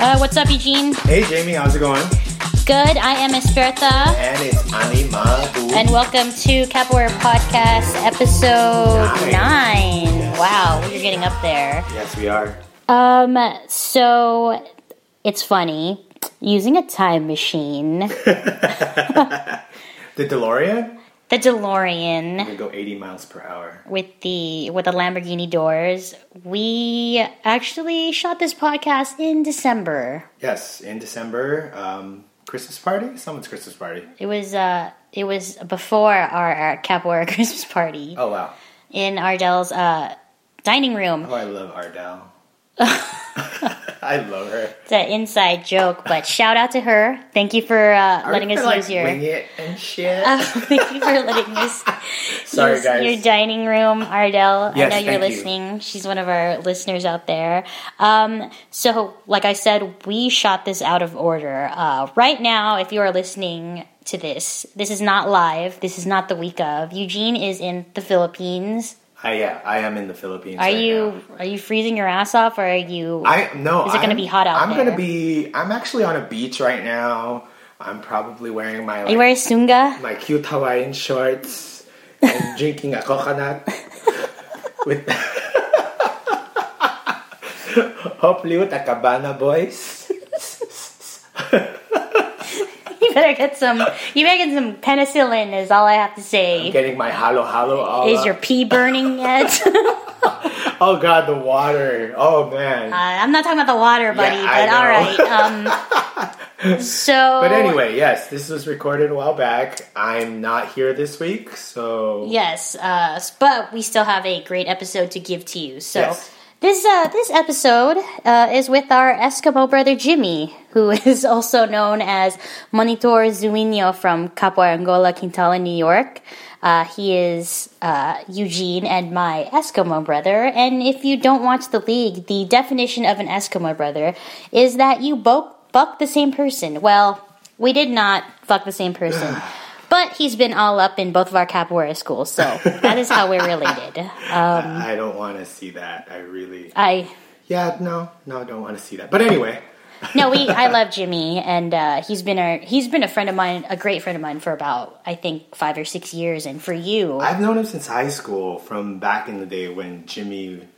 Uh, what's up, Eugene? Hey Jamie, how's it going? Good. I am Esperta, And it's Animadu. and welcome to Capoeira Podcast, episode Nine. nine. Yes. Wow, we're getting up there. yes, we are. Um, so it's funny using a time machine, The DeLorean? The DeLorean. We go 80 miles per hour. with the with the Lamborghini doors. We actually shot this podcast in December. Yes, in December, um, Christmas party? Someone's Christmas party. It was uh it was before our, our Capoeira Christmas party Oh wow. in Ardell's uh dining room. Oh, I love Ardell. I love her. It's an inside joke, but shout out to her. Thank you for uh, letting us gonna, use like, your wing it and shit. Uh, thank you for letting us Sorry, use guys. your dining room, Ardell. Yes, I know you're thank you. listening. She's one of our listeners out there. Um, so, like I said, we shot this out of order. Uh, right now, if you are listening to this, this is not live. This is not the week of. Eugene is in the Philippines. I, yeah, I am in the Philippines. Are right you now. are you freezing your ass off, or are you? I no. Is it gonna be hot out I'm there? gonna be. I'm actually on a beach right now. I'm probably wearing my are like, you wearing sunga? my cute Hawaiian shorts and drinking a coconut with hopefully with a cabana boys. You better get some. You better get some penicillin. Is all I have to say. Getting my halo halo Is up. your pee burning yet? Oh god, the water. Oh man. Uh, I'm not talking about the water, buddy, I but all right. Um, so, but anyway, yes, this was recorded a while back. I'm not here this week, so yes, uh, but we still have a great episode to give to you. So. Yes. This uh, this episode uh, is with our Eskimo brother Jimmy, who is also known as Monitor Zoinho from Capoeira Angola, Quintala, New York. Uh, he is uh, Eugene and my Eskimo brother. And if you don't watch the league, the definition of an Eskimo brother is that you both fuck the same person. Well, we did not fuck the same person. But he's been all up in both of our capoeira schools, so that is how we're related. Um, I don't want to see that. I really I Yeah, no. No, I don't want to see that. But anyway, no, we I love Jimmy, and uh, he's been a he's been a friend of mine, a great friend of mine for about I think five or six years. And for you, I've known him since high school, from back in the day when Jimmy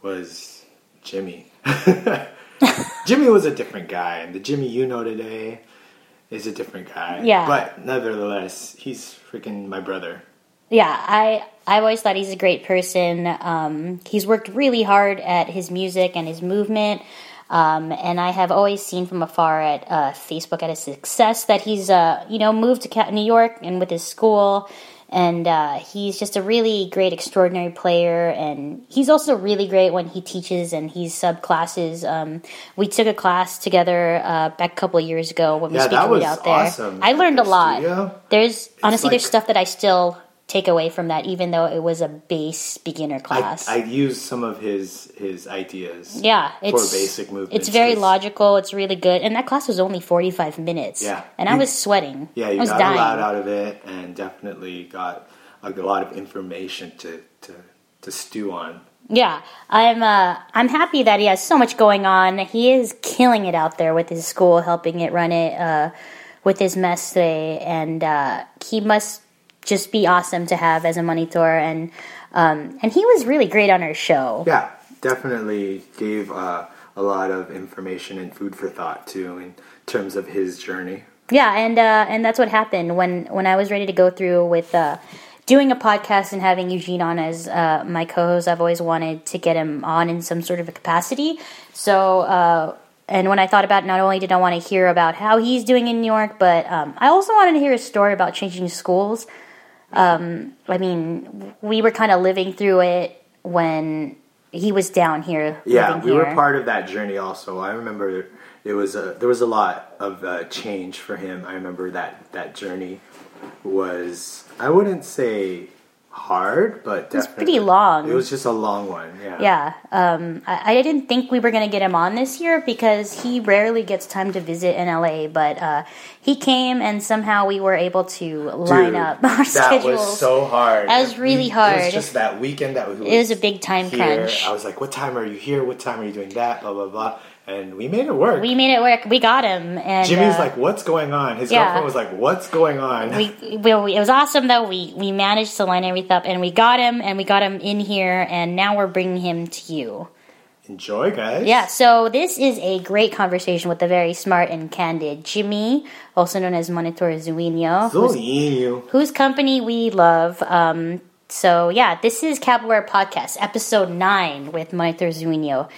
was Jimmy. Jimmy was a different guy, and the Jimmy you know today is a different guy. Yeah. But nevertheless, he's freaking my brother. yeah, I I've always thought he's a great person. Um, he's worked really hard at his music and his movement. Um, and I have always seen from afar at uh, Facebook at his success that he's, uh, you know, moved to New York and with his school, and uh, he's just a really great, extraordinary player. And he's also really great when he teaches and he's sub classes. Um, we took a class together uh, back a couple of years ago when we Yeah, speak that and read was out there. awesome I learned a lot. studio. There's honestly there's stuff that I still take away from that, even though it was a base beginner class. I used some of his his ideas. yeah, it's basic movements, It's very logical. It's really good, and that class was only forty five minutes. Yeah. and I was sweating. Yeah, I you was got dying. a lot out of it, and definitely got a lot of information to to, to stew on. Yeah, I'm. Uh, I'm happy that he has so much going on. He is killing it out there with his school, helping it run it uh, with his mestre, and uh, he must just be awesome to have as a monitor. And um, and he was really great on our show. Yeah, definitely gave uh, a lot of information and food for thought too in terms of his journey. Yeah, and uh, and that's what happened when when I was ready to go through with uh, doing a podcast and having Eugene on as uh, my co-host. I've always wanted to get him on in some sort of a capacity. So. Uh, and when I thought about it, not only did I want to hear about how he's doing in New York, but um, I also wanted to hear a story about changing schools. Um, I mean, we were kind of living through it when he was down here. Yeah, we here. were part of that journey also. I remember it was a, there was a lot of uh, change for him. I remember that that journey was I wouldn't say hard, but was pretty long. It was just a long one. Yeah. Yeah, um, I, I didn't think we were going to get him on this year because he rarely gets time to visit in LA. But uh, he came, and somehow we were able to line Dude, up our schedule. that schedules. was so hard. That was really It hard. was just that weekend that we it was a big time here. crunch. I was like, "What time are you here? What time are you doing that?" Blah blah blah. And we made it work. We made it work. We got him, and Jimmy's uh, like, "What's going on?" His yeah. girlfriend was like, "What's going on?" we, we, we- it was awesome though. We we managed to line everything up, and we got him, and we got him in here, and now we're bringing him to you. Enjoy, guys. Yeah, so this is a great conversation with the very smart and candid Jimmy, also known as Monitor Zoinho, whose, whose company we love. Um, so yeah, this is Capoeira Podcast, episode nine with Monitor Zoinho,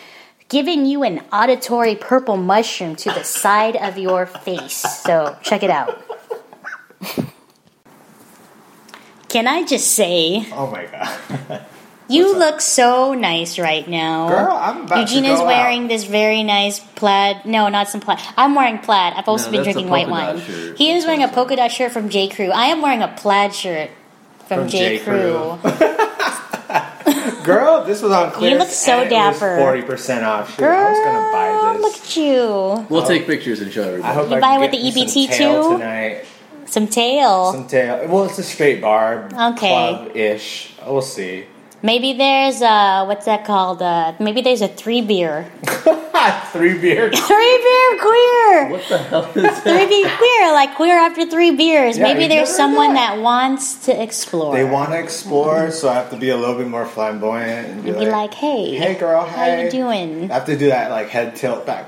giving you an auditory purple mushroom to the side of your face. So check it out. Can I just say, Oh my god. you look so nice right now. Girl, I'm about Eugene to is wearing out. this very nice plaid. No, not some plaid. I'm wearing plaid. I've also No, been drinking white wine. shirt. He is wearing a polka dot shirt from J. Crew. I am wearing a plaid shirt from, From J. J. Crew. Girl, this was on clearance. You look so and dapper. Forty percent off. Shoot, Girl, I was gonna buy look this. at you. We'll take pictures and show everybody. I everybody. hope You I buy can with get the me some EBT too? tonight. Some tail. Some tail. Well, it's a straight bar. Okay. Club ish. We'll see. Maybe there's a what's that called? Uh, maybe there's a three beer. Three beer. three beer queer. What the hell is that? Three beer queer, like queer after three beers. Yeah, Maybe there's someone that? that wants to explore. They want to explore, so I have to be a little bit more flamboyant and be, be like, hey, "Hey, girl, how hey." you doing? I have to do that like head tilt back.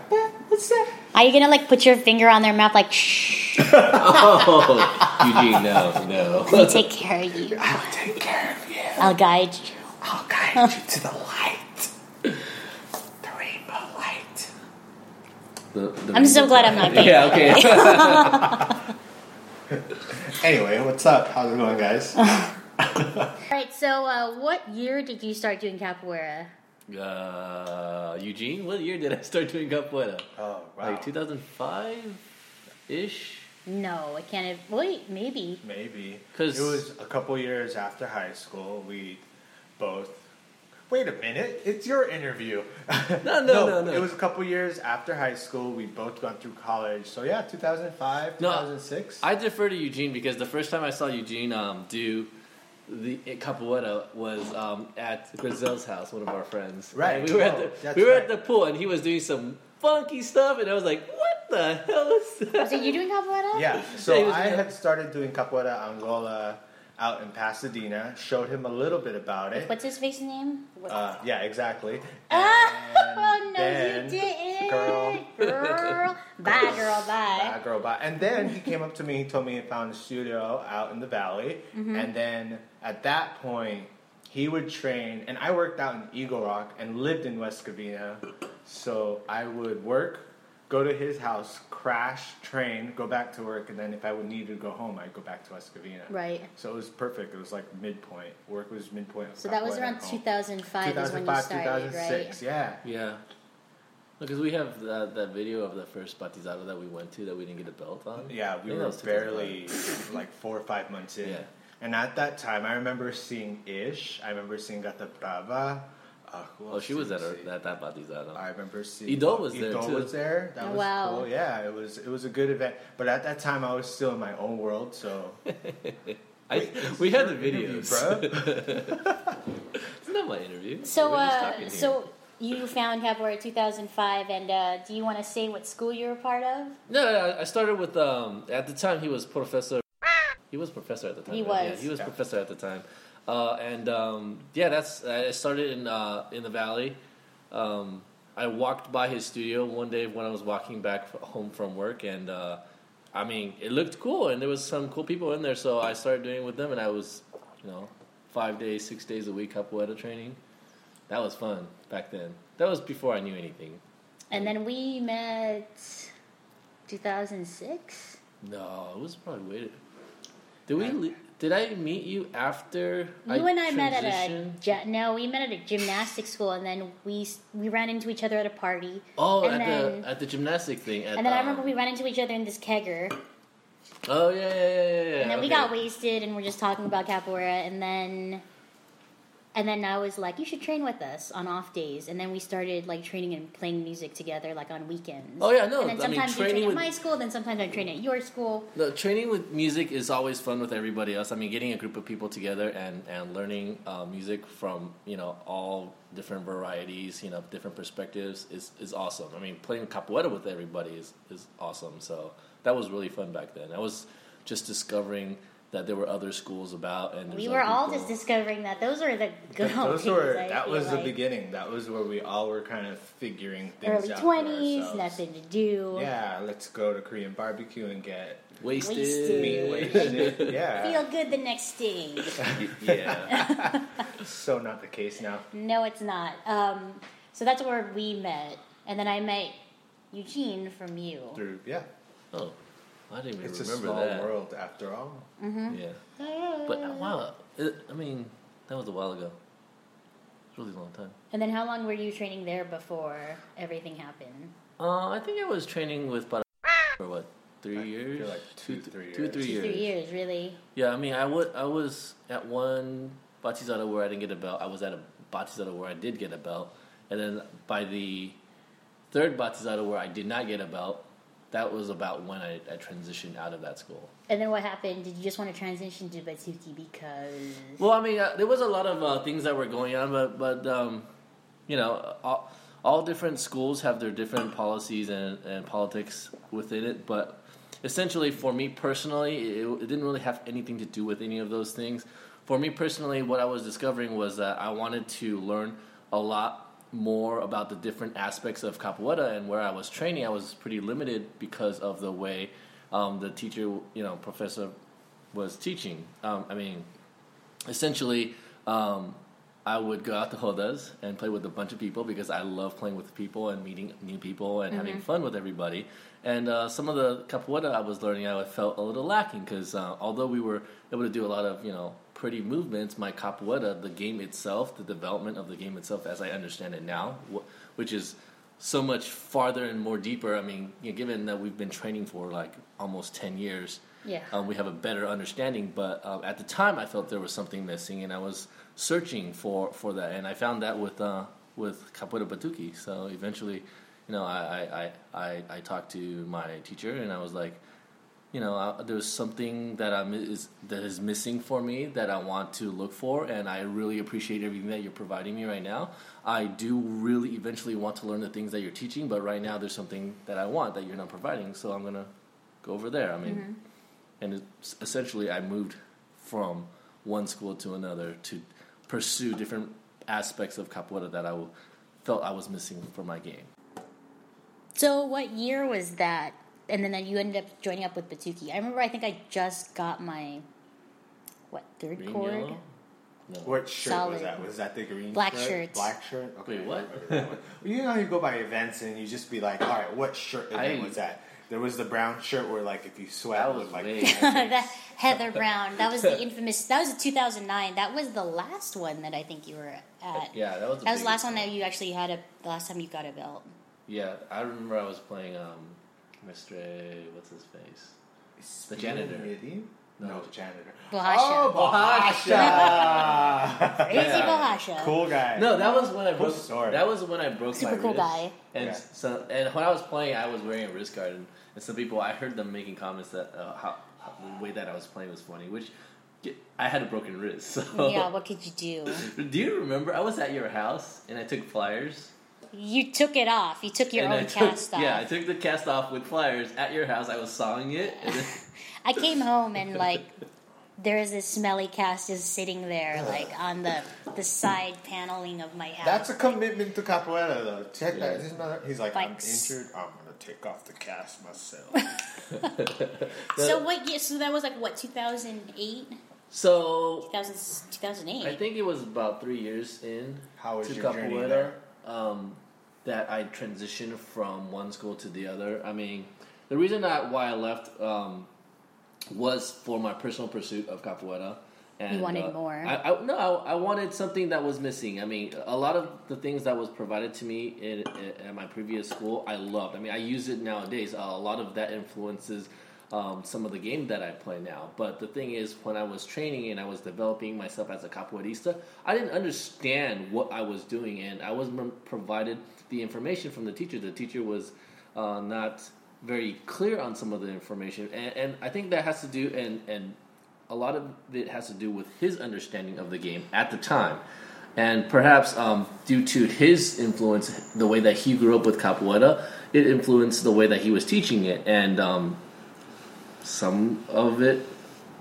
What's that? Are you gonna like put your finger on their mouth like shh? Oh, Eugene, no, no. Let me take care of you. I'll take care of you. I'll guide you. I'll guide you to the light. The rainbow light. The- the I'm so glad I'm not paying. Yeah, okay. Anyway, what's up? How's it going, guys? All right. So, uh, what year did you start doing capoeira? uh, Eugene, what year did I start doing capoeira? oh, right. Like 2005 ish? No, I can't. Have, wait, maybe. Maybe. Because it was a couple years after high school. We both. Wait a minute, it's your interview. No, no, no, no. It was a couple years after high school. We both gone through college. So yeah, 2005, No, 2006. I defer to Eugene because the first time I saw Eugene um, do the capoeira was um, at Grizel's house, one of our friends. Right. And we were Oh, at the we were right. at the pool, and he was doing some funky stuff, and I was like, "What the hell is that?" So you doing capoeira? yeah. So Yeah, I had started doing capoeira Angola out in Pasadena. Showed him a little bit about it. What's his face name? Uh, yeah, exactly. Oh no, then- you didn't. Girl. girl. Bye, girl. Bye. Bye, girl, bye. And then he came up to me. He told me he found a studio out in the valley. Mm-hmm. And then at that point, he would train. And I worked out in Eagle Rock and lived in West Covina. So I would work, go to his house, crash, train, go back to work. And then if I would need to go home, I'd go back to West Covina. Right. So it was perfect. It was like midpoint. Work was midpoint. So that was around at home. 2005 is when you 2005, started, 2006. Yeah. Yeah. Because we have that, that video of the first batizado that we went to that we didn't get a belt on. Yeah, we think were that was 2005. barely like four or five months in. Yeah. And at that time, I remember seeing Ish. I remember seeing Gata Brava. Uh, who Oh, she did was we at, her, see? at that batizado. I remember seeing Idol was there, Idol too. was there. That Oh, was wow. cool. Yeah, it was it was a good event. But at that time, I was still in my own world. So I, we had the Interview, videos. bruh. it's not my interview. So, uh, so you found capoeira 2005, and uh, do you want to say what school you were part of? No, I- I started with um. At the time, he was professor. He was professor at the time. He right? was. Yeah, he was Yeah. professor at the time, uh, and um, yeah, that's. I started in uh, in the valley. Um, I walked by his studio one day when I was walking back home from work, and uh, I mean, it looked cool, and there was some cool people in there, so I started doing it with them, and I was, you know, five days, six days a week capoeira training. That was fun back then. That was before I knew anything. And then we met 2006. No, it was probably way. Did we? Did I meet you after? You and I met at a no, we met at a gymnastics school, and then we we ran into each other at a party. Oh, at then- the at the gymnastic thing. At, And then I um, remember we ran into each other in this kegger, Oh yeah, yeah, yeah, yeah. yeah. and then we got wasted, and we're just talking about capoeira, and then And then I was like, you should train with us on off days. And then we started like training and playing music together, like on weekends. Oh, yeah, no, And then I mean, sometimes you train at with- my school, then sometimes I train at your school. The training with music is always fun with everybody else. I mean, getting a group of people together and, and learning uh, music from you know all different varieties, you know, different perspectives is, is awesome. I mean, playing capoeira with everybody is, is awesome. So that was really fun back then. I was just discovering that there were other schools about, and We were all people. just discovering that those are the good old Those days. were that feel was the beginning. That was where we all were kind of figuring things Early out for twenties, ourselves. nothing to do. Yeah, let's go to Korean barbecue and get wasted. Wasted. meat wasted. Yeah, Feel good the next day. yeah. so not the case now. no, it's not. Um, so that's where we met, and then I met Eugene from you. Through yeah, Oh, I didn't even it's a remember small that. world after all. Yeah. But uh, wow, it, I mean, that was a while ago. It's really a really long time. And then how long were you training there before everything happened? Uh, I think I was training with Para for what three I years? feel like two, three two, years. three Two, years. three years, really. Yeah, I mean, I would. I was at one batizado where I didn't get a belt. I was at a batizado where I did get a belt, and then by the third batizado where I did not get a belt, that was about when I, I transitioned out of that school. And then what happened? Did you just want to transition to Batuque because Well, I mean, uh, there was a lot of uh, things that were going on, but but um, you know, all, all different schools have their different policies and, and politics within it. But essentially, for me personally, it, it didn't really have anything to do with any of those things. For me personally, what I was discovering was that I wanted to learn a lot more about the different aspects of capoeira, and where I was training, I was pretty limited because of the way um, the teacher, you know, professor was teaching. Um, I mean, essentially, um, I would go out to rodas and play with a bunch of people because I love playing with people and meeting new people and having fun with everybody. And uh, some of the capoeira I was learning, I felt a little lacking because uh, although we were able to do a lot of you know pretty movements, my capoeira, the game itself, the development of the game itself, as I understand it now, which is so much farther and more deeper. I mean, you know, given that we've been training for like almost ten years, Yeah. um, we have a better understanding. But um, at the time, I felt there was something missing, and I was searching for, for that, and I found that with uh, with Capoeira Batuque. So eventually, you know, I I, I, I I talked to my teacher, and I was like, you know, uh, there's something that I'm is that is missing for me that I want to look for, and I really appreciate everything that you're providing me right now. I do really eventually want to learn the things that you're teaching, but right now there's something that I want that you're not providing, so I'm gonna go over there. I mean, and it's, essentially, I moved from one school to another to pursue different aspects of capoeira that I felt I was missing for my game. So what year was that? And then you ended up joining up with Batuque. I remember I think I just got my what third Green, cord. yellow? No. What shirt Solid. was that? Was that the green Black shirt? shirt. Black shirt. Okay. Wait, what? well, you know, how you go by events and you just be like, all right, what shirt event I- was that? There was the brown shirt where, like, if you sweat, That it was like way- that Heather Brown. That was the infamous. That was 2009. That was the last one that I think you were at. Yeah, that was. the That was the last biggest one that you actually had a. The last time you got a belt. Yeah, I remember I was playing um, Mr. What's his face? The janitor. Medium? No. No, the janitor. Borracha. Oh, Borracha! Crazy Yeah. Borracha. cool guy. No, that was when I Cool broke. story. That was when I broke Super my cool wrist. guy. And Yeah. so, and when I was playing, I was wearing a wrist guard, and, and some people I heard them making comments that uh, how, how the way that I was playing was funny, which I had a broken wrist. So Yeah. What could you do? do you remember? I was at your house and I took flyers. You took it off. You took your and own took, cast off. Yeah, I took the cast off with flyers at your house. I was sawing it. And then, I came home and like there is this smelly cast just sitting there like on the the side paneling of my house. That's a commitment to capoeira, though. Check Yeah. that. This is another- He's like, Bikes. I'm injured. I'm gonna take off the cast myself. so what Yeah, So that was like what 2008, so 2000, 2008. I think it was about three years in How was to your journey capoeira there? Um, that I transitioned from one school to the other. I mean, the reason that why I left um, was for my personal pursuit of capoeira. And, You wanted uh, more. I, I, no, I, I wanted something that was missing. I mean, a lot of the things that was provided to me in, in, at my previous school, I loved. I mean, I use it nowadays. Uh, a lot of that influences um, some of the game that I play now. But the thing is, when I was training and I was developing myself as a capoeirista, I didn't understand what I was doing, and I wasn't provided the information from the teacher. The teacher was uh, not very clear on some of the information, and, and I think that has to do and and a lot of it has to do with his understanding of the game at the time. And perhaps um, due to his influence, the way that he grew up with capoeira, it influenced the way that he was teaching it. And um, some of it,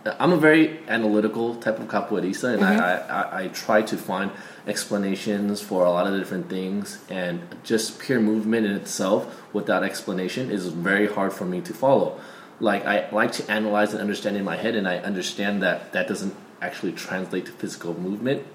I'm a very analytical type of capoeirista, and mm-hmm. I, I, I try to find explanations for a lot of different things. And just pure movement in itself without explanation is very hard for me to follow like I like to analyze and understand in my head, and I understand that that doesn't actually translate to physical movement.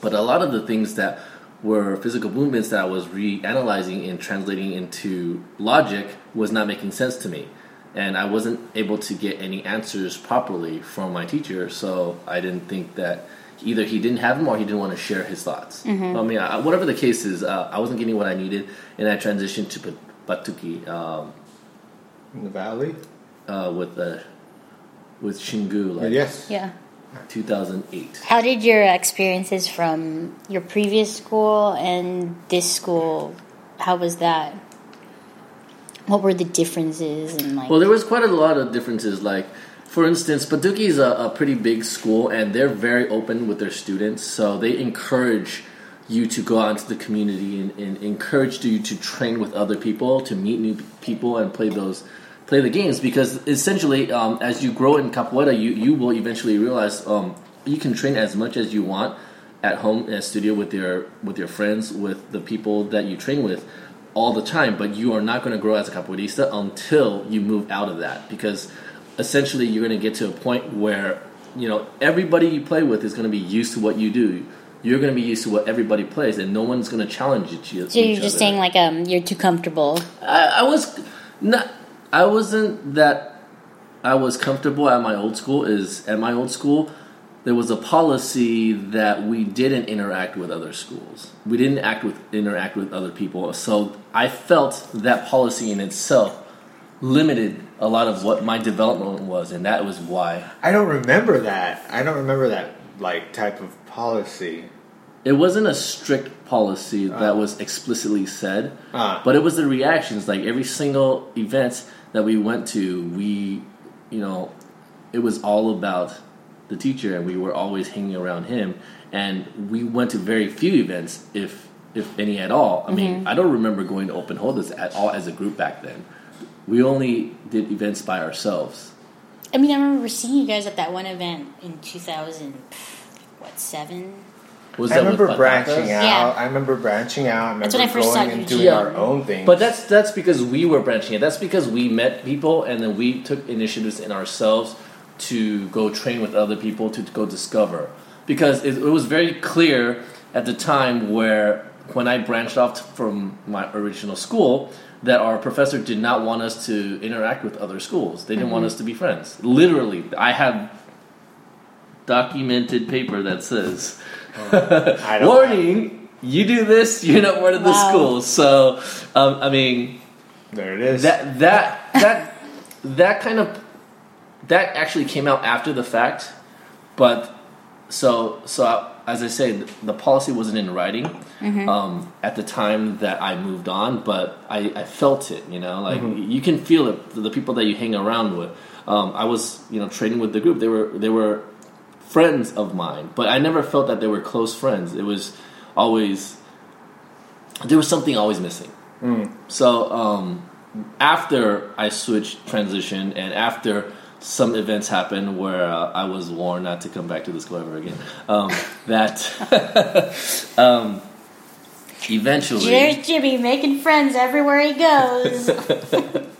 But a lot of the things that were physical movements that I was reanalyzing and translating into logic was not making sense to me. And I wasn't able to get any answers properly from my teacher, so I didn't think that either he didn't have them or he didn't want to share his thoughts. I mean, I, whatever the case is, uh, I wasn't getting what I needed, and I transitioned to Batuque um, In the valley? uh, with uh, with Shingu, like yes. Yeah. 2008. How did your experiences from your previous school and this school? How was that? What were the differences and like? Well, there was quite a lot of differences. Like, for instance, Batuque is a, a pretty big school, and they're very open with their students. So they encourage you to go out into the community and, and encourage you to train with other people, to meet new people, and play those play the games. Because essentially, um, as you grow in capoeira, you you will eventually realize um, you can train as much as you want at home in a studio with your with your friends, with the people that you train with all the time, but you are not going to grow as a capoeirista until you move out of that because essentially you're going to get to a point where you know everybody you play with is going to be used to what you do. You're going to be used to what everybody plays, and no one's going to challenge you. so you're just other. saying like um you're too comfortable. I, I was not. I wasn't that. I was comfortable at my old school. Is at my old school, there was a policy that we didn't interact with other schools. We didn't act with interact with other people. So I felt that policy in itself limited a lot of what my development was, and that was why I don't remember that. I don't remember that like type of policy. it wasn't a strict policy that was explicitly said, Ah. but it was the reactions. Like every single event that we went to, we, you know, it was all about the teacher, and we were always hanging around him. And we went to very few events, if if any at all. I mean, mm-hmm. I don't remember going to open rodas at all as a group back then. We only did events by ourselves. I mean, I remember seeing you guys at that one event in 2000, what seven? Was I that with remember branching out. Yeah. I remember branching out. I remember That's when I first saw going and Eugene. doing our own thing. But that's that's because we were branching it. That's because we met people and then we took initiatives in ourselves to go train with other people to go discover. Because it, it was very clear at the time where when I branched off from my original school that our professor did not want us to interact with other schools. They didn't want us to be friends. Literally, I have documented paper that says I don't warning you do this you're not part of the Wow. school so um, i mean There it is. that that that that kind of that actually came out after the fact but so so as i say the policy wasn't in writing um, at the time that i moved on but i, I felt it you know like you can feel it the people that you hang around with. Um, i was you know trading with the group. They were they were friends of mine but i never felt that they were close friends. It was always there was something always missing. So um, after I switched transition and after some events happened where uh, I was warned not to come back to the school ever again, um, that um, eventually. There's Jimmy making friends everywhere he goes.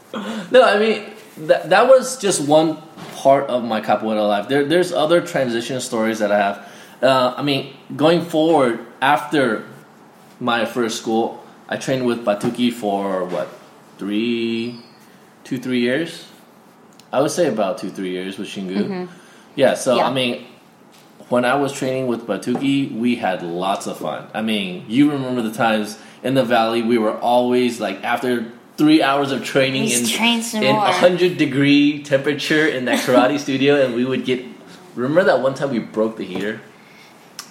No, I mean that that was just one part of my capoeira life. There, there's other transition stories that I have. Uh, I mean, going forward after my first school, I trained with Batuque for what three, two, three years. I would say about two, three years with Shingu. Yeah, so Yeah. I mean, when I was training with Batuque, we had lots of fun. I mean, you remember the times in the valley we were always like after three hours of training He's in in hundred degree temperature in that karate studio, and we would get. Remember that one time we broke the heater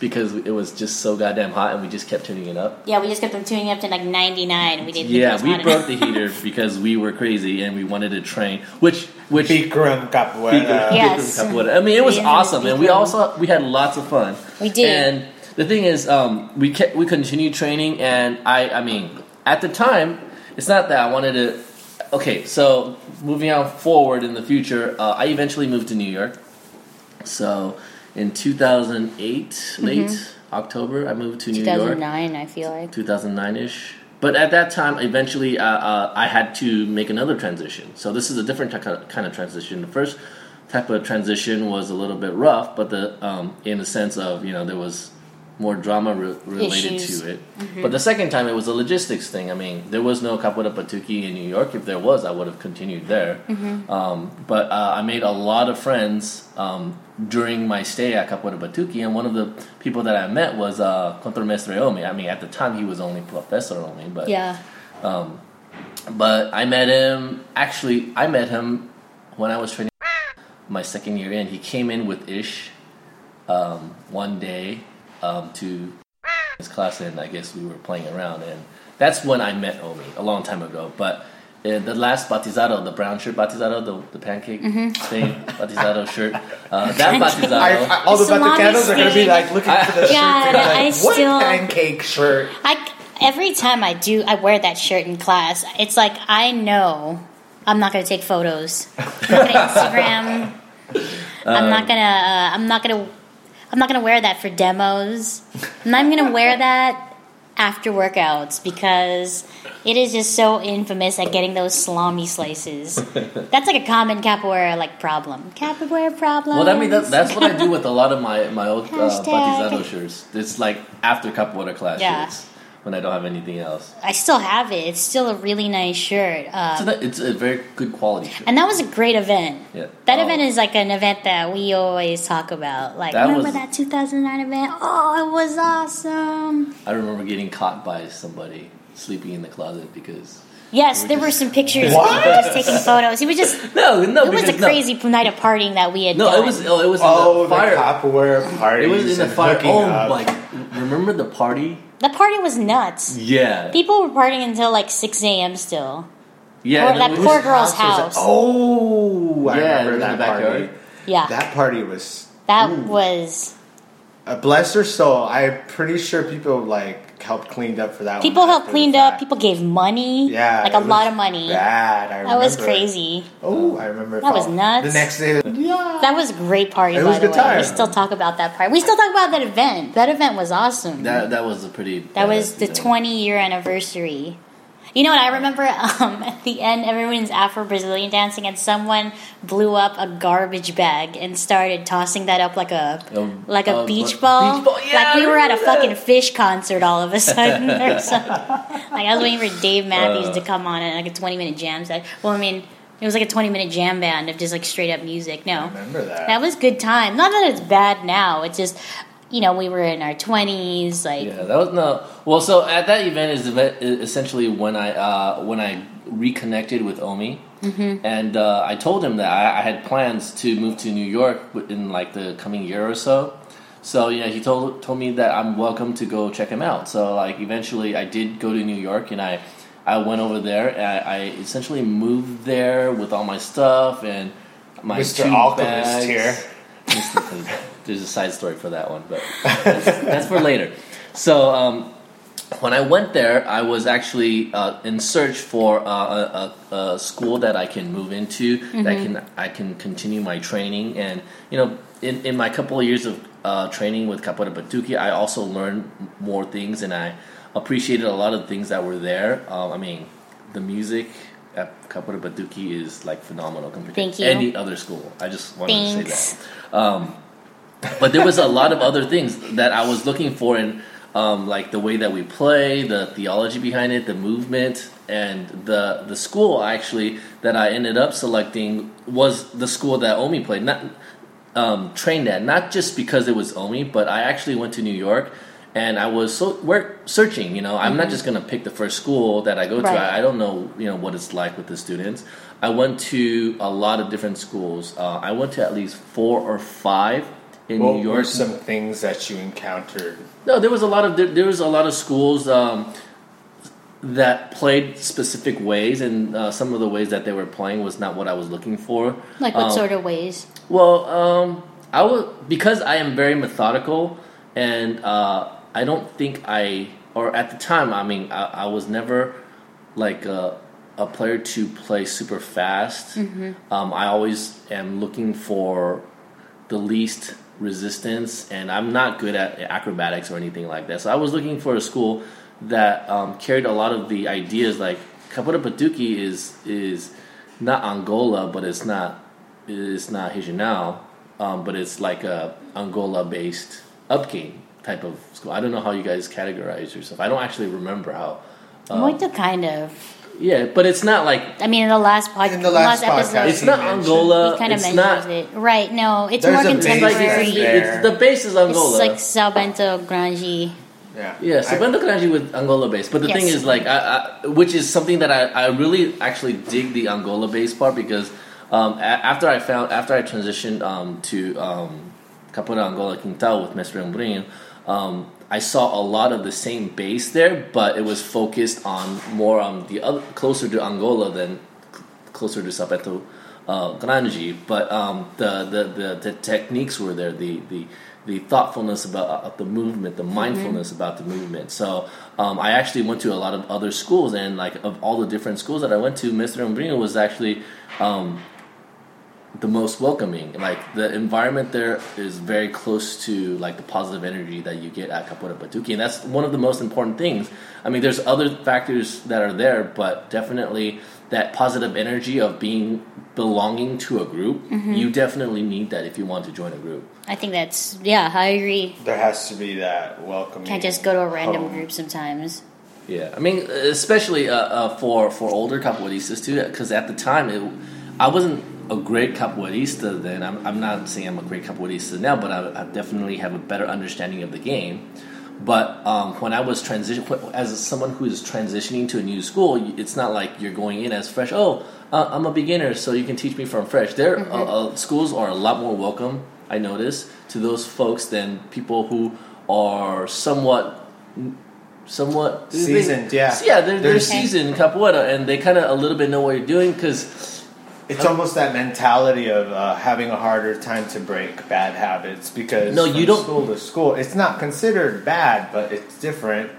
because it was just so goddamn hot, and we just kept turning it up. Yeah, we just kept them tuning up to like 99 we didn't Yeah, was we hot broke the heater because we were crazy and we wanted to train, which which Bikram Capoeira. Yes. I mean, it was We ended awesome, and we also we had lots of fun. We did. And the thing is, um, we kept we continued training, and I I mean, at the time, it's not that I wanted to. Okay, so moving on forward in the future, uh, I eventually moved to New York. So in 2008, late October, I moved to New York. 2009, I feel like. 2009 ish. But at that time, eventually, uh, uh, I had to make another transition. So this is a different kind of transition. The first type of transition was a little bit rough, but the um, in the sense of you know there was more drama re- related Issues. to it. But the second time, it was a logistics thing. I mean, there was no Capoeira Batuque in New York. If there was, I would have continued there. Um, but uh, I made a lot of friends um, during my stay at Capoeira Batuque, and one of the people that I met was uh, Contramestre Omi. I mean, at the time, he was only Professor Omi, but Yeah. but I met him. Actually, I met him when I was training my second year in. He came in with Ish um, one day um, to his class, and I guess we were playing around, and that's when I met Omi a long time ago. But uh, the last batizado, the brown shirt batizado, the, the pancake thing batizado shirt, uh, that batizado. I, I, all the The are going to be like looking I- for the shirt. God, like, I what still- pancake shirt? I, every time I do, I wear that shirt in class. It's like I know I'm not going to take photos. I'm not going to Instagram. I'm not gonna. Uh, I'm not gonna. I'm not gonna wear that for demos. I'm not even gonna wear that after workouts because it is just so infamous at getting those salami slices. That's like a common capoeira like problem. Capoeira problem. Well, I mean that, that's what I do with a lot of my my old uh, Hashtag. shirts. It's like after capoeira class Yeah. shirts when I don't have anything else. I still have it. It's still a really nice shirt. Uh, So that, it's a very good quality shirt. And that was a great event. Yeah. That Oh. event is like an event that we always talk about. Like, That remember was- that 2009 event? Oh, it was awesome. I remember getting caught by somebody sleeping in the closet because Yes, were there were some pictures. What? People just taking photos. It was just. no, no, It was a because- no. crazy night of partying that we had No, done. it was oh, it was Oh, in the the fire. capoeira parties. it was in the fire. Oh, up. like remember the party? The party was nuts. Yeah, People were partying until like 6 a.m. still. yeah. Or that it poor girl's was it? house. Oh, I Yeah, remember in that backyard. party. Yeah, that, That party was. Mm. was. Uh, bless her soul. I'm pretty sure people like helped cleaned up for that. People one helped cleaned up. People gave money. Yeah, like a lot of money. Bad. I remember That was crazy. Oh, I remember. That was nuts. The next day, yeah. That was a great party, It by was the good way. time. We still talk about that party. We still talk about that event. That event was awesome. that that was a pretty. That was the event. 20 year anniversary. You know what? I remember um, at the end, everyone's Afro Brazilian dancing, and someone blew up a garbage bag and started tossing that up like a Oh, like a uh, beach beach ball. ball? Yeah, like we were at a that. fucking Phish concert all of a sudden or something. Like I was waiting for Dave Matthews Uh. to come on and like a 20 minute jam set. Well, I mean, it was like a 20 minute jam band of just like straight up music. No, I remember that. that was good time. Not that it's bad now. It's just you know we were in our 20s. Like Yeah, that was no. Well, so at that event is essentially when I uh, when I reconnected with Omi, Mm-hmm. and uh, I told him that I, I had plans to move to New York in like the coming year or so. So yeah, he told told me that I'm welcome to go check him out. So like eventually, I did go to New York, and I I went over there. And I, I essentially moved there with all my stuff and my Mr. two Alchemist bags. here. There's a side story for that one, but that's, that's for later. So um, when I went there, I was actually uh, in search for uh, a, a, a school that I can move into that can I can continue my training. And you know, in, in my couple of years of uh, training with Capoeira Batuque, I also learned more things, and I appreciated a lot of things that were there. Um, I mean, the music. At Capoeira Batuque is like phenomenal compared Thank to you. any other school. I just wanted to say that. Um, but there was a lot of other things that I was looking for in um, like the way that we play, the theology behind it, the movement, and the the school actually that I ended up selecting was the school that Omi played, not um, trained at. Not just because it was Omi, but I actually went to New York and I was so we're searching. You know, I'm not just gonna pick the first school that I go to. I, I don't know, you know, what it's like with the students. I went to a lot of different schools. Uh, I went to at least four or five in What New were York. some things that you encountered? No, there was a lot of there, there was a lot of schools um, that played specific ways, and uh, some of the ways that they were playing was not what I was looking for. Like what Um, sort of ways? Well, um, I was because I am very methodical, and uh, I don't think I or at the time, I mean, I, I was never like a, a player to play super fast. Um, I always am looking for the least resistance, and I'm not good at acrobatics or anything like that. So I was looking for a school that um, carried a lot of the ideas. Like Capoeira Batuque is is not Angola, but it's not it's not Regional, um, but it's like a Angola based upgame type of school. I don't know how you guys categorize yourself. I don't actually remember how. Um, kind of. Yeah, but it's not like I mean, in the last podcast, In the last podcast, it's not mentioned- Angola. he kind of it's mentions not. it. Right? No, it's more a base contemporary. that's there. It's, the base is Angola. It's like São Bento Grande. Yeah. Yeah, so I- Bento Grande with Angola base. But the thing is, like, I, I, which is something that I, I really actually dig the Angola base part because um, a- after I found after I transitioned um, to um, Capoeira Angola Quintal with Mestre Umbrinho, um, I saw a lot of the same base there, but it was focused on more on the other closer to Angola than closer to São Bento uh, Grande. But um, the, the, the the techniques were there. The the the thoughtfulness about uh, the movement, the mindfulness about the movement. So um, I actually went to a lot of other schools, and like of all the different schools that I went to, Mr. Umbrinho was actually um, the most welcoming. Like the environment there is very close to like the positive energy that you get at Capoeira Batuque, and that's one of the most important things. I mean, there's other factors that are there, but definitely that positive energy of being belonging to a group, you definitely need that if you want to join a group. I think that's yeah. I agree. There has to be that welcoming. Can't just go to a random home. group sometimes. Yeah, I mean, especially uh, uh, for for older capoeiristas too, because at the time it, I wasn't a great capoeirista then. I'm, I'm not saying I'm a great capoeirista now, but I, I definitely have a better understanding of the game. But um, when I was transition as someone who is transitioning to a new school, it's not like you're going in as fresh. Oh, uh, I'm a beginner, so you can teach me from fresh. There, uh, uh, schools are a lot more welcome. I notice to those folks than people who are somewhat somewhat Seasoned, yeah. yeah, they're, they're There's- seasoned in capoeira, and they kind of a little bit know what you're doing because It's almost that mentality of uh, having a harder time to break bad habits because No, you don't- School to school, it's not considered bad, but it's different.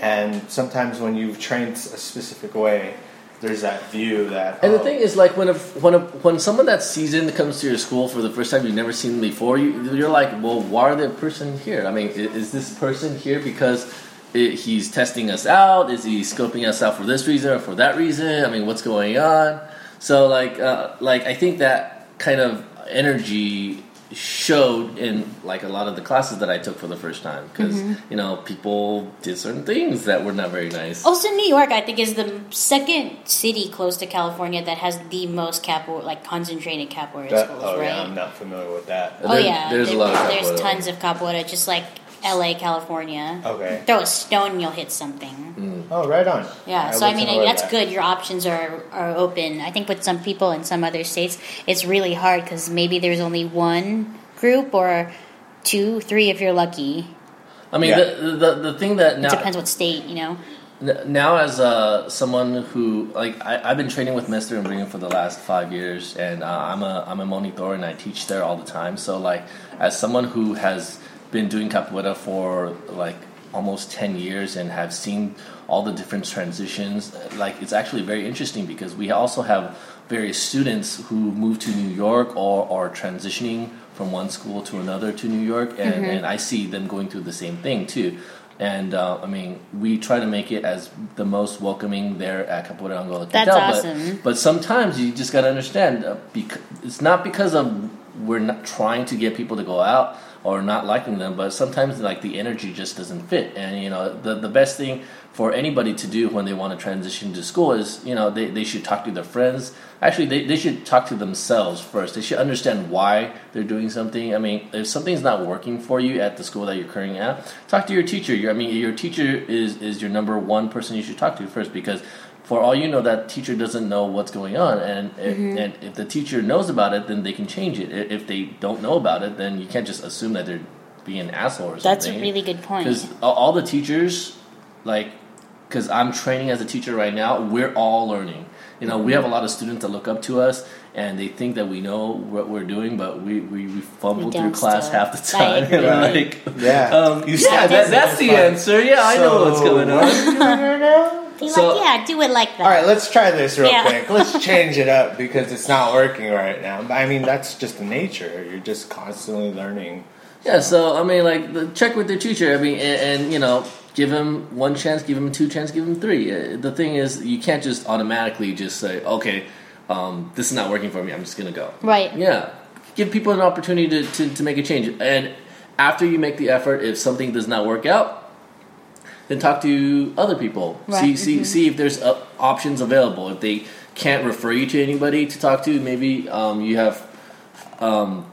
And sometimes when you've trained a specific way, there's that view that. And the oh, thing is, like when a, when a, when someone that's seasoned comes to your school for the first time you've never seen them before, you, you're like, well, why are the person here? I mean, is this person here because it, he's testing us out? Is he scoping us out for this reason or for that reason? I mean, what's going on? So, like, uh, like I think that kind of energy showed in like a lot of the classes that I took for the first time because you know people did certain things that were not very nice. Also, New York, I think, is the second city close to California that has the most capoeira, like concentrated capoeira that- schools, oh right? yeah, I'm not familiar with that. Oh There- yeah, there's a there- lot of There's capoeira. tons of capoeira, just like L.A., California. Okay. Throw a stone, and you'll hit something. Oh, right on. Yeah, so I mean that's that. good. Your options are are open. I think with some people in some other states, it's really hard because maybe there's only one group or two, three if you're lucky. I mean, Yeah. the, the the thing that now Depends what state, you know. Now as uh, someone who like I, I've been training with Mister and Umbrinho for the last five years, and uh, I'm a I'm a monitor and I teach there all the time. So like as someone who has been doing capoeira for like almost ten years and have seen all the different transitions, like it's actually very interesting because we also have various students who move to New York or are transitioning from one school to another to New York, and, and I see them going through the same thing too. And uh, I mean, we try to make it as the most welcoming there at Capoeira Angola. That's Quintal, awesome. But, but sometimes you just got to understand, uh, bec- it's not because of we're not trying to get people to go out or not liking them, but sometimes like the energy just doesn't fit. And you know, the the best thing for anybody to do when they want to transition to school is you know they, they should talk to their friends. Actually they, they should talk to themselves first. They should understand why they're doing something. I mean if something's not working for you at the school that you're currently at talk to your teacher. Your, i mean your teacher is is your number one person you should talk to first because for all you know that teacher doesn't know what's going on and Mm-hmm. and if the teacher knows about it then they can change it if they don't know about it then you can't just assume that they're being an asshole or something That's a really good point. because all the teachers like because i'm training as a teacher right now we're all learning you know we have a lot of students that look up to us and they think that we know what we're doing but we, we, we fumble through class still. half the I time and like Yeah. um, You yeah, that, that's the fun. answer. Yeah, I know what's going on. are you doing right now? Be so- like, yeah, do it like that. All right, let's try this real Yeah. quick. Let's change it up because it's not working right now. But I mean, that's just the nature. You're just constantly learning. Yeah, so I mean, like, the, check with their teacher. I mean, and, and you know, give him one chance, give him two chance, give him three. Uh, The thing is, you can't just automatically just say, okay, um, this is not working for me. I'm just gonna go. Right. Yeah, give people an opportunity to, to, to make a change. And after you make the effort, if something does not work out, then talk to other people. Right, See see see if there's uh, options available. If they can't refer you to anybody to talk to, maybe um, you have um,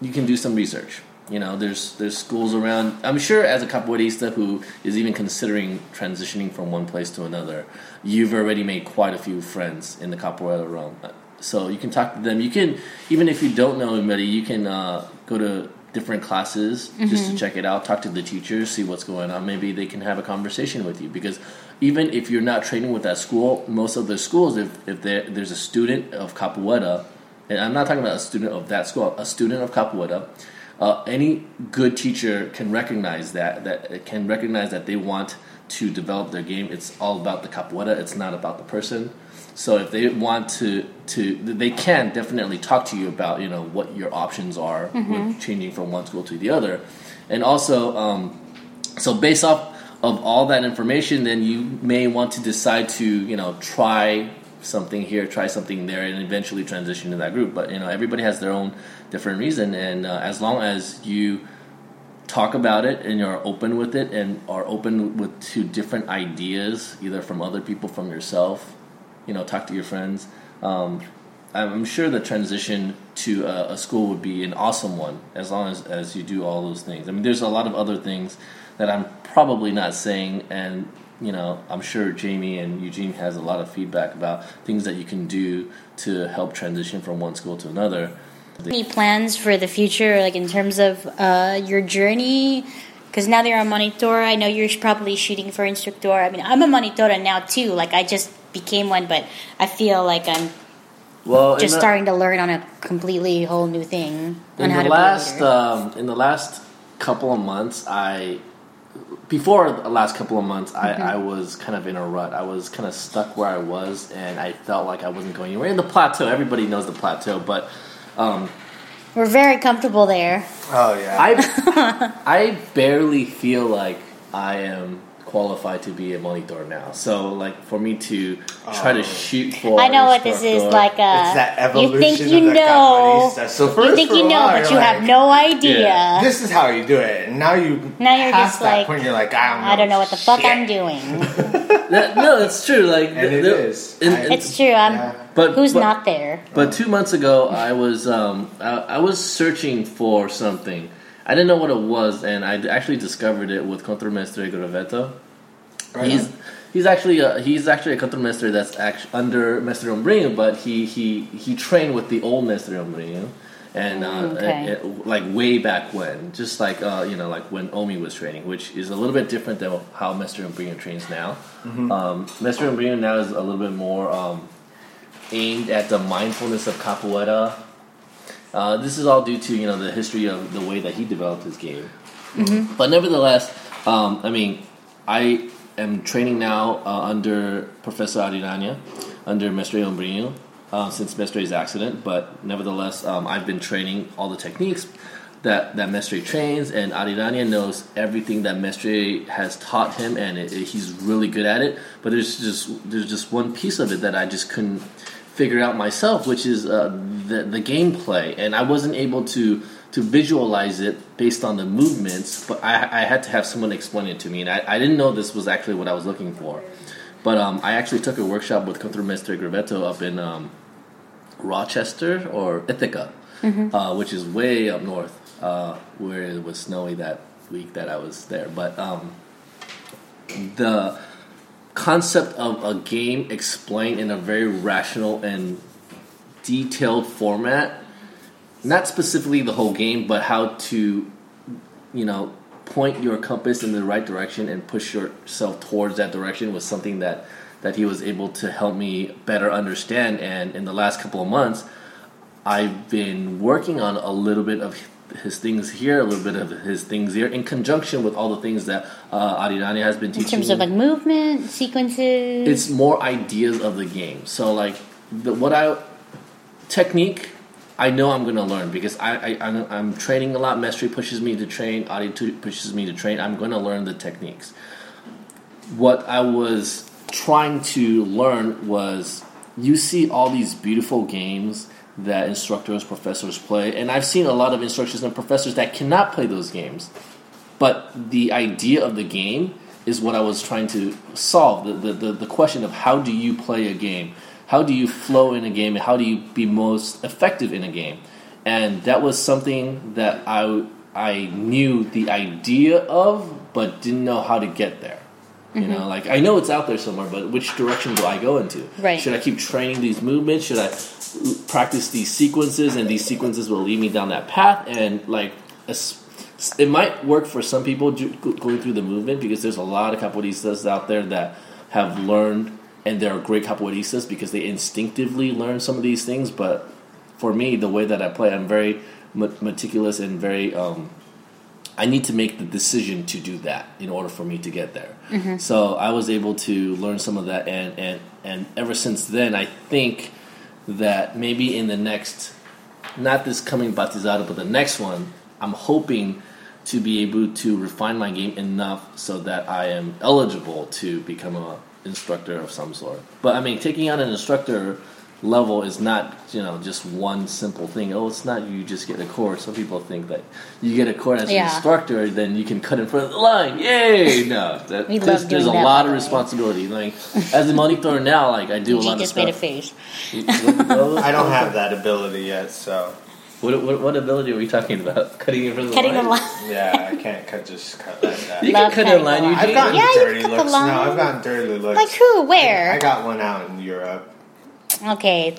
you can do some research. You know, there's there's schools around. I'm sure as a capoeirista who is even considering transitioning from one place to another, you've already made quite a few friends in the capoeira realm. So you can talk to them. You can even if you don't know anybody, you can uh, go to different classes just to check it out. Talk to the teachers, see what's going on. Maybe they can have a conversation with you because even if you're not training with that school, most of the schools, if if there's a student of capoeira and I'm not talking about a student of that school, a student of capoeira. Uh, any good teacher can recognize that that can recognize that they want to develop their game. It's all about the capoeira. It's not about the person. So if they want to to they can definitely talk to you about you know what your options are with changing from one school to the other, and also um, so based off of all that information, then you may want to decide to you know try something here, try something there, and eventually transition to that group. But you know everybody has their own different reason, and uh, as long as you talk about it and you're open with it and are open with to different ideas, either from other people, from yourself, you know, talk to your friends. Um, I'm sure the transition to a, a school would be an awesome one as long as, as you do all those things. I mean, there's a lot of other things that I'm probably not saying, and you know, I'm sure Jamie and Eugene has a lot of feedback about things that you can do to help transition from one school to another. Any plans for the future, like in terms of uh, your journey? Because now that you're a monitor, I know you're probably shooting for instructor. I mean, I'm a monitor now too. Like I just became one, but I feel like I'm Well, just the- starting to learn on a completely whole new thing on in how the to last be a leader. um, in the last couple of months i before the last couple of months Mm-hmm. I, I was kind of in a rut i was kind of stuck where i was and i felt like i wasn't going anywhere in the plateau everybody knows the plateau but um, We're very comfortable there. Oh yeah. I I barely feel like I am qualified to be a monitor now. So like for me to try to Oh. shoot for I know what this is like. A, it's that you think you of the know, capoeirista. So you think for you know, while, but you're you have like, no idea. Yeah. This is how you do it. And now you Now you're past just that like, point. You're like, I don't know. I don't know what the fuck shit. I'm doing. That- no, it's true. Like And the- it the- is. in- I- in- it's true. I'm. Yeah. but Who's but- not there? But two months ago, I was um, I, I was searching for something. I didn't know what it was, and I actually discovered it with Contramestre Grovetto. Right he's on. he's actually a, he's actually a contramestre that's actually under Mestre Umbrinho, but he he he trained with the old Mestre Umbrinho, and uh, Mm, okay. it- it- like way back when, just like uh, you know like when Omi was training, which is a little bit different than how Mestre Umbrinho trains now. Mm-hmm. Um, Mestre Umbrinho now is a little bit more. Um, aimed at the mindfulness of capoeira. Uh, this is all due to you know the history of the way that he developed his game. But nevertheless, um, I mean, I am training now uh, under Professor Arirania, under Mestre Umbrinho, uh, since Mestre's accident. But nevertheless, um, I've been training all the techniques that, that Mestre trains, and Arirania knows everything that Mestre has taught him, and it, it- he's really good at it. But there's just there's just one piece of it that I just couldn't figure out myself, which is uh, the the gameplay, and I wasn't able to to visualize it based on the movements, but I, I had to have someone explain it to me, and I, I didn't know this was actually what I was looking for. But um, I actually took a workshop with Contramestre Gravetto up in um, Rochester or Ithaca, uh, which is way up north, uh, where it was snowy that week that I was there. But um, the concept of a game explained in a very rational and detailed format, not specifically the whole game, but how to, you know, point your compass in the right direction and push yourself towards that direction was something that that he was able to help me better understand. And in the last couple of months, I've been working on a little bit of his things here, a little bit of his things here, in conjunction with all the things that uh, Arirani has been teaching. In terms of like movement, sequences. it's more ideas of the game. So like the, what I technique, I know I'm gonna learn because I, I I'm, I'm training a lot. Mestre pushes me to train. Adi pushes me to train. I'm gonna learn the techniques. What I was trying to learn was you see all these beautiful games that instructors, professors play, and I've seen a lot of instructors and professors that cannot play those games. But the idea of the game is what I was trying to solve. The, the, the, the question of how do you play a game? How do you flow in a game? And how do you be most effective in a game? And that was something that I, I knew the idea of, but didn't know how to get there. You know, like I know it's out there somewhere, but which direction do I go into? Right. Should I keep training these movements? Should I practice these sequences, and these sequences will lead me down that path? And like, it might work for some people going through the movement because there's a lot of capoeiristas out there that have learned, and they're great capoeiristas because they instinctively learn some of these things. But for me, the way that I play, I'm very meticulous and very. Um, I need to make the decision to do that in order for me to get there. Mm-hmm. So I was able to learn some of that, and and and ever since then, I think that maybe in the next, not this coming batizado, but the next one, I'm hoping to be able to refine my game enough so that I am eligible to become a instructor of some sort. But I mean, taking on an instructor level is not you know just one simple thing. Oh, it's not you just get a course. Some people think that you get a course as Yeah. an instructor, then you can cut in front of the line. Yay! No, that, We there's, love there's a that, lot of the way. responsibility. Like as a monitor now, like I do a G lot of stuff. just made a face. I don't have that ability yet, so What, what, what ability are we talking about? Cutting in front of the Cutting the line? line. yeah, I can't cut just cut like that. You Love can cut in line, the line. Eugene. I've gotten Yeah, you dirty cut the looks line. now. I've gotten dirty looks. Like who? Where? I got one out in Europe. Okay.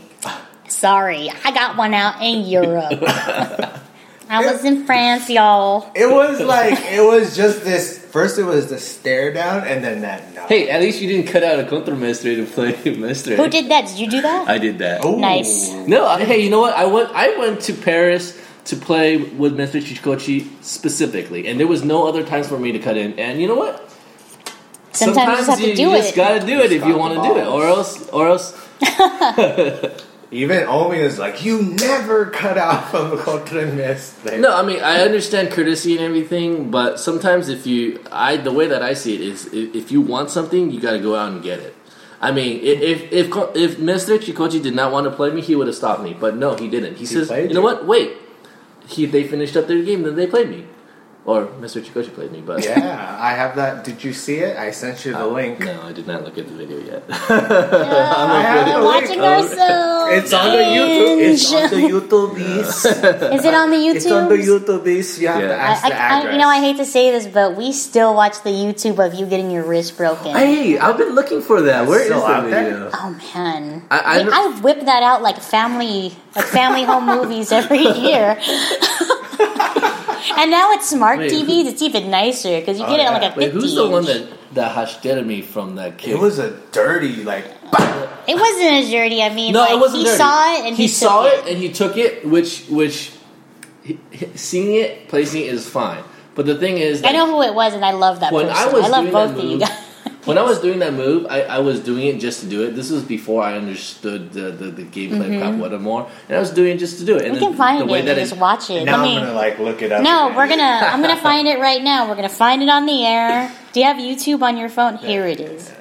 Sorry, I got one out in Europe. I was in France, y'all. It was like it was just this. First, it was the stare down, and then that. No. Hey, at least you didn't cut out a contramestre to play mestre. Who did that? Did you do that? I did that. Ooh. Nice. No, I- hey, you know what? I went. I went to Paris to play with Mestre Chichikochi specifically, and there was no other times for me to cut in. And you know what? Sometimes you just have to do just it. gotta do it if you want to do it, or else, or else. Even Omi is like, you never cut out from the contramestre. No, I mean I understand courtesy and everything, but sometimes if you, I the way that I see it is, if, if you want something, you got to go out and get it. I mean, if if if, if Mestre Chikochi did not want to play me, he would have stopped me. But no, he didn't. He, says, "You know what? Wait." He they finished up their game, then they played me, or Mestre Chikochi played me. But Yeah, I have that. Did you see it? I sent you the uh, link. no, I did not look at the video yet. I have We're the link. watching ourselves. It's on the YouTube. It's on the Cringe. YouTube. Is it on the YouTube? It's on the YouTube. You have Yeah. to ask I, the I, you know, I hate to say this, but we still watch the YouTube of you getting your wrist broken. hey, I've been looking for that. Where is still the out there? video? oh man, I- I I, I whip that out like family, like family home movies every year. And now it's smart Wait, TVs. It's even nicer because you Oh, get it on yeah. like a Wait, 50 who's the one inch. that that rasteira me from that kid? It was a dirty, like. It wasn't as dirty. I mean, No, like, it wasn't he dirty. saw it and he, he took saw it. it and he took it, which which he, he- seeing it, placing it is fine. But the thing is, I know who it was, and I love that When person. I was I love both of you guys. When I was doing that move, I, I was doing it just to do it. This was before I understood the, the, the gameplay mm-hmm. of Capoeira more, and I was doing it just to do it. And we the, find the way it that and just watch it. Now Let I'm gonna like look it up. No, again. we're gonna. I'm gonna find it right now. We're gonna find it on the air. Do you have YouTube on your phone? Here it is.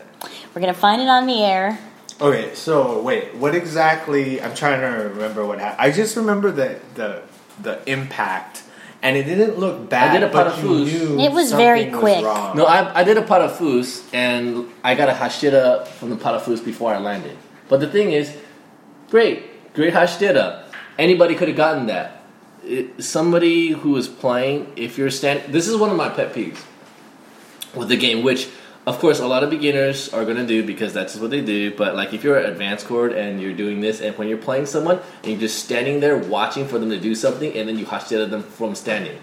We're gonna find it on the air. Okay, so wait, what exactly? I'm trying to remember what happened. I just remember that the the impact, and it didn't look bad. I did a parafuso. It was very quick. wrong. No, I, I did a parafuso, and I got a rasteira from the parafuso before I landed. But the thing is, great, great rasteira. Anybody could have gotten that. It, somebody who was playing, if you're standing, this is one of my pet peeves with the game, which of course a lot of beginners are gonna do because that's what they do. But like if you're an advanced cord and you're doing this, and when you're playing someone and you're just standing there watching for them to do something, and then you rasteira them from standing.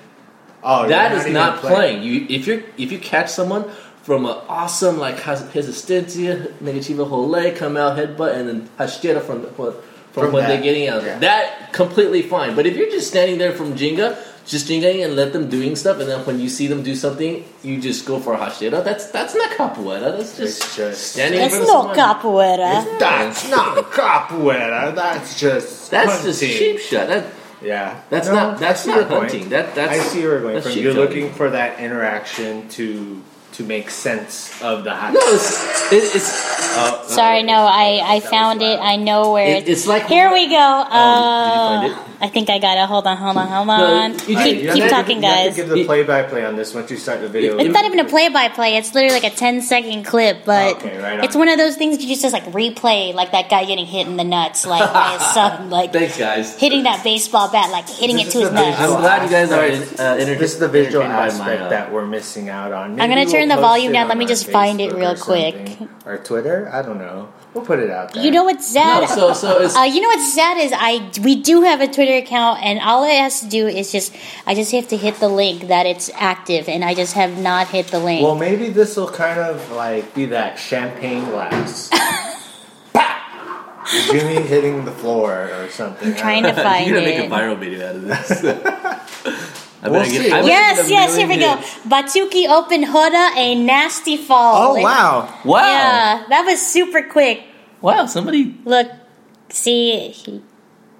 Oh, That you're is not playing. You if you if you catch someone from an awesome like has resistencia negativa hole come out headbutt and then rasteira from from, From when that, they're getting out yeah. that completely fine. But if you're just standing there from Ginga, just Gingaing and let them doing stuff, and then when you see them do something, you just go for a rasteira. That's that's not capoeira. That's just, It's just- standing. in It's front of no someone. capoeira. That's not capoeira. That's just That's just hunting. cheap shot. That Yeah, That's No, not- that's not your point. hunting. That- that's- I see where you're going from. You're killing. looking for that interaction to to make sense of the hot. no, it's it, it's Oh, Sorry, no, I, I found it. I know where It- it's like- Here we go. Uh, did you find it? I think I got it. Hold on, hold on, hold No, on. you keep just- You have keep to- talking, you have guys. to give the play-by-play on this once you start the video. It's not even a play-by-play. It's literally like a 10 second clip, but Okay, right on. it's one of those things you just just like replay, like that guy getting hit in the nuts, like by his son, like thanks, guys. hitting that baseball bat, like hitting This it to his nuts. I'm glad you guys are aspect. uh, enter- This is the visual entertained by my, aspect uh, that we're missing out on. I'm gonna we'll turn the volume down. Let me our just find it real or quick. something. Or Twitter. I don't know. We'll put it out there. You know what's sad? No, so so it's Uh, you know what's sad is I we do have a Twitter account, and all it has to do is just I just have to hit the link that it's active, and I just have not hit the link. Well, maybe this will kind of like be that champagne glass. Jimmy hitting the floor or something. I'm trying to find it. you're gonna it. make a viral video out of this. I We'll better see. get, I better yes, yes, here we million go. hits. Batuque open Roda a nasty fall. Oh wow! Wow, Yeah, that was super quick. wow, somebody. Look, see, he,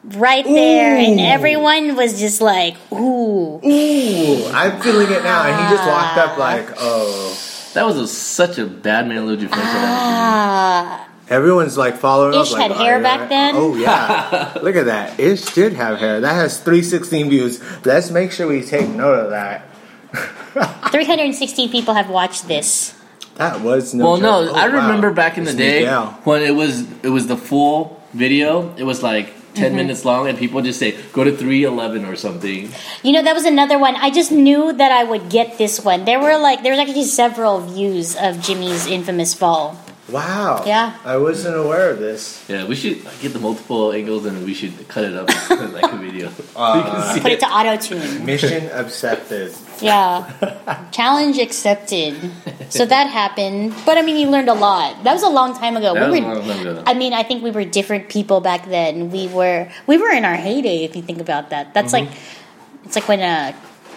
right there, and everyone was just like, "Ooh." Ooh, I'm feeling it now. And he just walked up like, oh. That was a, such a bad man Luigi Ah, Everyone's like following Ish up. Like, had hair oh, back yeah. then? Oh yeah, look at that. Ish did have hair. That has 316 views. Let's make sure we take note of that. 316 people have watched this. That was no. well, no. Oh, I wow. remember back in the day Miguel. when it was it was the full video. It was like 10 Mm-hmm. minutes long, and people just say go to three eleven or something. You know, that was another one. I just knew that I would get this one. There were like, there was actually several views of Jimmy's infamous fall. Wow. Yeah. I wasn't aware of this. Yeah, we should get the multiple angles and we should cut it up like a video. Uh, you can see Put it to auto tune. Mission accepted. Yeah. Challenge accepted. So that happened. But I mean, you learned a lot. That was a long time ago. That we was a were, long time ago. I mean, I think we were different people back then. We were we were in our heyday if you think about that. That's Mm-hmm. like it's like when uh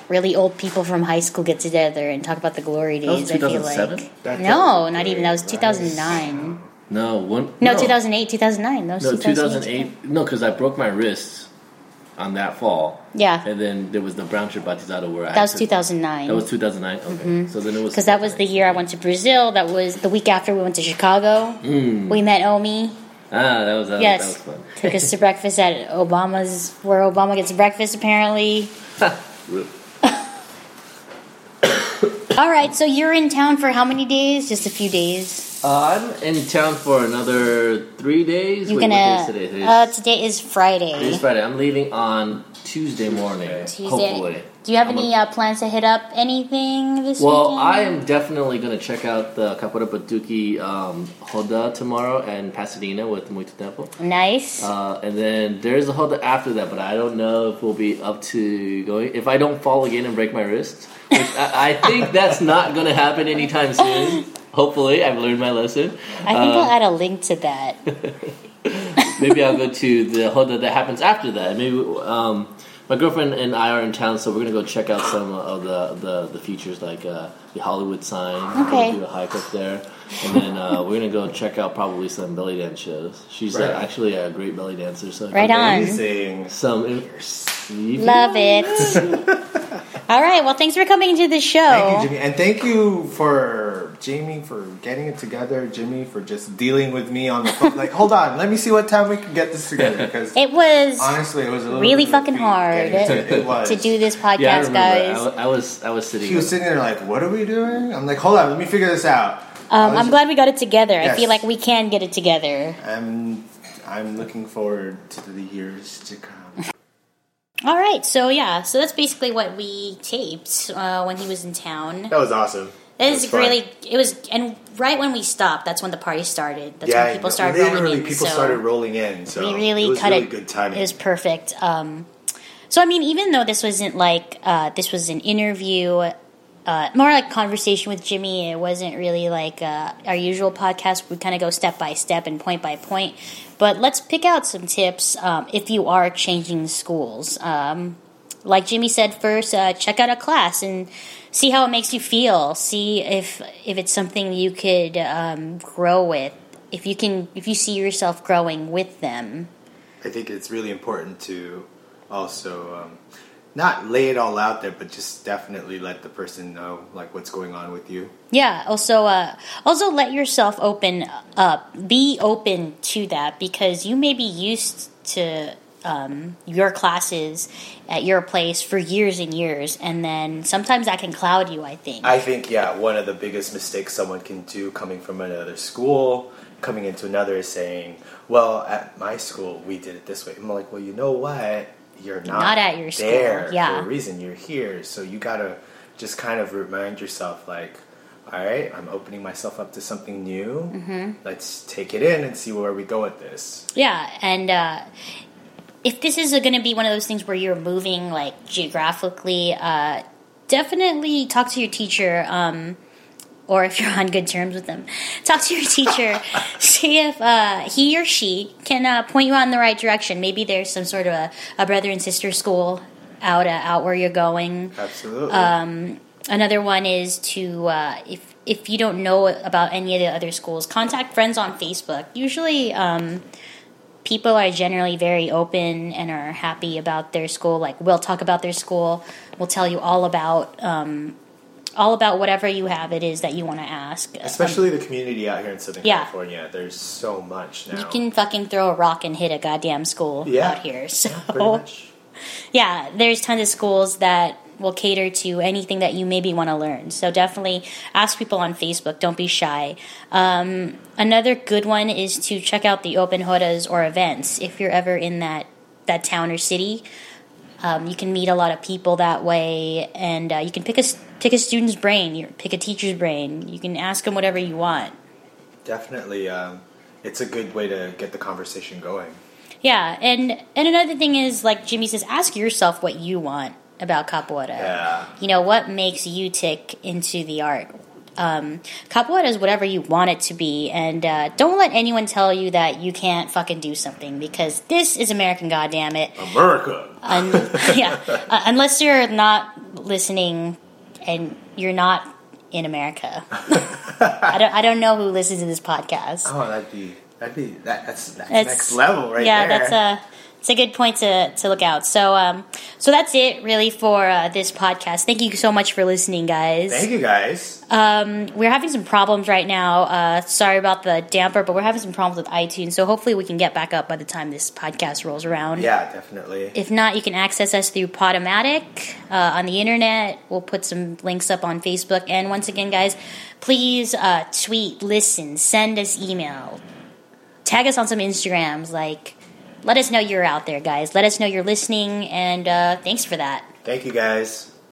really old people from high school get together and talk about the glory That was days. I feel like That's no, a not even. That was great 2009. No, one. No, 2008, 2009. That No, 2008. 2008. No, because I broke my wrist on that fall. Yeah, And then there was the brown shirt batizado where I that was 2009. That was 2009. Okay, so then it was because that was the year I went to Brazil. That was the week after we went to Chicago. Mm. We met Omi. Ah, that was that, yes, was, that was fun. took us to breakfast at Obama's, where Obama gets breakfast apparently. All right, so you're in town for how many days? Just a few days. Uh, I'm in town for another three days. You're Wait, gonna. what day is today? Uh, today is Friday. today's Friday. I'm leaving on Tuesday morning. Tuesday. Hopefully. Do you have I'm any uh, plans to hit up anything this Well, weekend? Well, I am definitely going to check out the Capoeira Batuque um, Roda tomorrow and Pasadena with Muito Tempo. Nice. Uh, and then there's a Roda after that, but I don't know if we'll be up to going. If I don't fall again and break my wrist, which I, I think that's not going to happen anytime soon. Hopefully, I've learned my lesson. I think uh, I'll add a link to that. Maybe I'll go to the Roda that happens after that. Maybe um, my girlfriend and I are in town, so we're gonna go check out some of the the, the features like uh, the Hollywood sign. We're Okay. gonna do a hike up there, and then uh, we're gonna go check out probably some belly dance shows. She's uh, actually a great belly dancer, so Right on. Amazing. Some you Love it. All right. Well, thanks for coming to the show. Thank you, Jimmy, and thank you for Jamie for getting it together. Jimmy for just dealing with me on the phone. like, hold on, let me see what time we can get this together. Because It was honestly, it was a little really bit of a fucking hard to, it was. to do this podcast, Yeah, I remember. guys. I, I was I was sitting. He was sitting there like, "What are we doing?" I'm like, "Hold on, let me figure this out." I Um, was I'm glad we got it together. I feel like we can get it together. I'm I'm looking forward to the years to come. All right, so yeah, so that's basically what we taped uh, when he was in town. That was awesome. It It was was fun. really, it was, and right when we stopped, that's when the party started. That's yeah, when people started rolling in. people so started rolling in. So we really it was cut really it. good timing. It was perfect. Um, so I mean, even though this wasn't like uh, this was an interview, uh, more like conversation with Jimmy. It wasn't really like uh, our usual podcast. We kind of go step by step and point by point. But let's pick out some tips um, if you are changing schools. Um, like Jimmy said first, uh, check out a class and see how it makes you feel. See if if it's something you could um, grow with. If you can, if you see yourself growing with them. I think it's really important to also um, not lay it all out there, but just definitely let the person know like what's going on with you. Yeah. Also, uh, also let yourself open up. Be open to that because you may be used to um, your classes at your place for years and years, and then sometimes that can cloud you. I think. I think yeah, one of the biggest mistakes someone can do coming from another school, coming into another is saying, "Well, at my school we did it this way." I'm like, "Well, you know what? You're not, Not at your school, there yeah. for a reason. You're here, so you gotta just kind of remind yourself, like." All right, I'm opening myself up to something new. Mm-hmm. Let's take it in and see where we go with this. Yeah, and uh, if this is going to be one of those things where you're moving like geographically, uh, definitely talk to your teacher. Um, or if you're on good terms with them, talk to your teacher. see if uh, he or she can uh, point you on the right direction. Maybe there's some sort of a, a brother and sister school out uh, out where you're going. Absolutely. Um, another one is to uh, if if you don't know about any of the other schools, contact friends on Facebook. Usually, um, people are generally very open and are happy about their school. Like we'll talk about their school. We'll tell you all about um, all about whatever you have it is that you want to ask. Especially the community out here in Southern Yeah. California. There's so much now. you can fucking throw a rock and hit a goddamn school Yeah. out here. So Pretty much. yeah, there's tons of schools that will cater to anything that you maybe want to learn. So definitely ask people on Facebook. Don't be shy. Um, another good one is to check out the open rodas or events if you're ever in that that town or city. Um, you can meet a lot of people that way, and uh, you can pick a pick a student's brain, pick a teacher's brain. You can ask them whatever you want. Definitely, um, it's a good way to get the conversation going. Yeah, and and another thing is like Jimmy says, ask yourself what you want about capoeira. Yeah. You know what makes you tick into the art. Um, capoeira is whatever you want it to be, and uh, don't let anyone tell you that you can't fucking do something because this is American, goddamn it. America. Un- yeah, uh, unless you're not listening and you're not in America. I don't. I don't know who listens to this podcast. Oh, that'd be that'd be that, that's that's It's- next level right yeah, there. that's a it's a good point to, to look out. So um, so that's it really for uh, this podcast. Thank you so much for listening, guys. Thank you guys. Um, we're having some problems right now. Uh, sorry about the damper, but we're having some problems with iTunes. So hopefully we can get back up by the time this podcast rolls around. Yeah, definitely. If not, you can access us through Podomatic uh, on the internet. We'll put some links up on Facebook. And once again, guys, please uh, tweet, listen, send us email, tag us on some Instagrams. Like, let us know you're out there, guys. Let us know you're listening, and uh, thanks for that. Thank you guys.